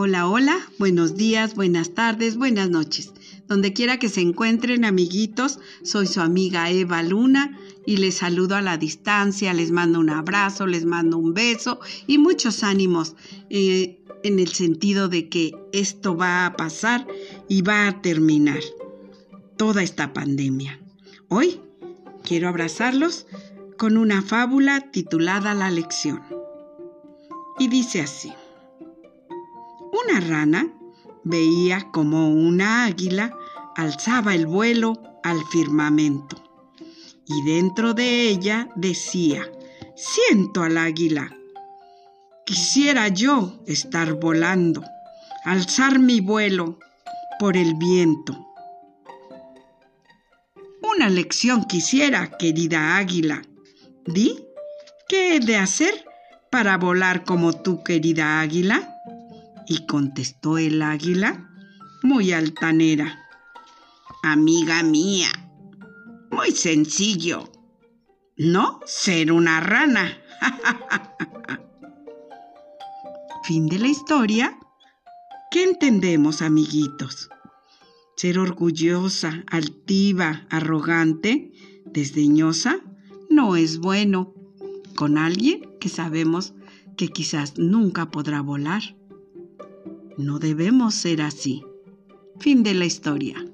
Hola, hola, buenos días, buenas tardes, buenas noches. Donde quiera que se encuentren, amiguitos, soy su amiga Eva Luna y les saludo a la distancia, les mando un abrazo, les mando un beso y muchos ánimos eh, en el sentido de que esto va a pasar y va a terminar toda esta pandemia. Hoy quiero abrazarlos con una fábula titulada La lección. Y dice así. Una rana veía como una águila alzaba el vuelo al firmamento y dentro de ella decía, siento al águila. Quisiera yo estar volando, alzar mi vuelo por el viento. Una lección quisiera, querida águila. Di, ¿qué he de hacer para volar como tú, querida águila? Y contestó el águila, muy altanera. Amiga mía, muy sencillo. No ser una rana. fin de la historia. ¿Qué entendemos, amiguitos? Ser orgullosa, altiva, arrogante, desdeñosa, no es bueno con alguien que sabemos que quizás nunca podrá volar. No debemos ser así. Fin de la historia.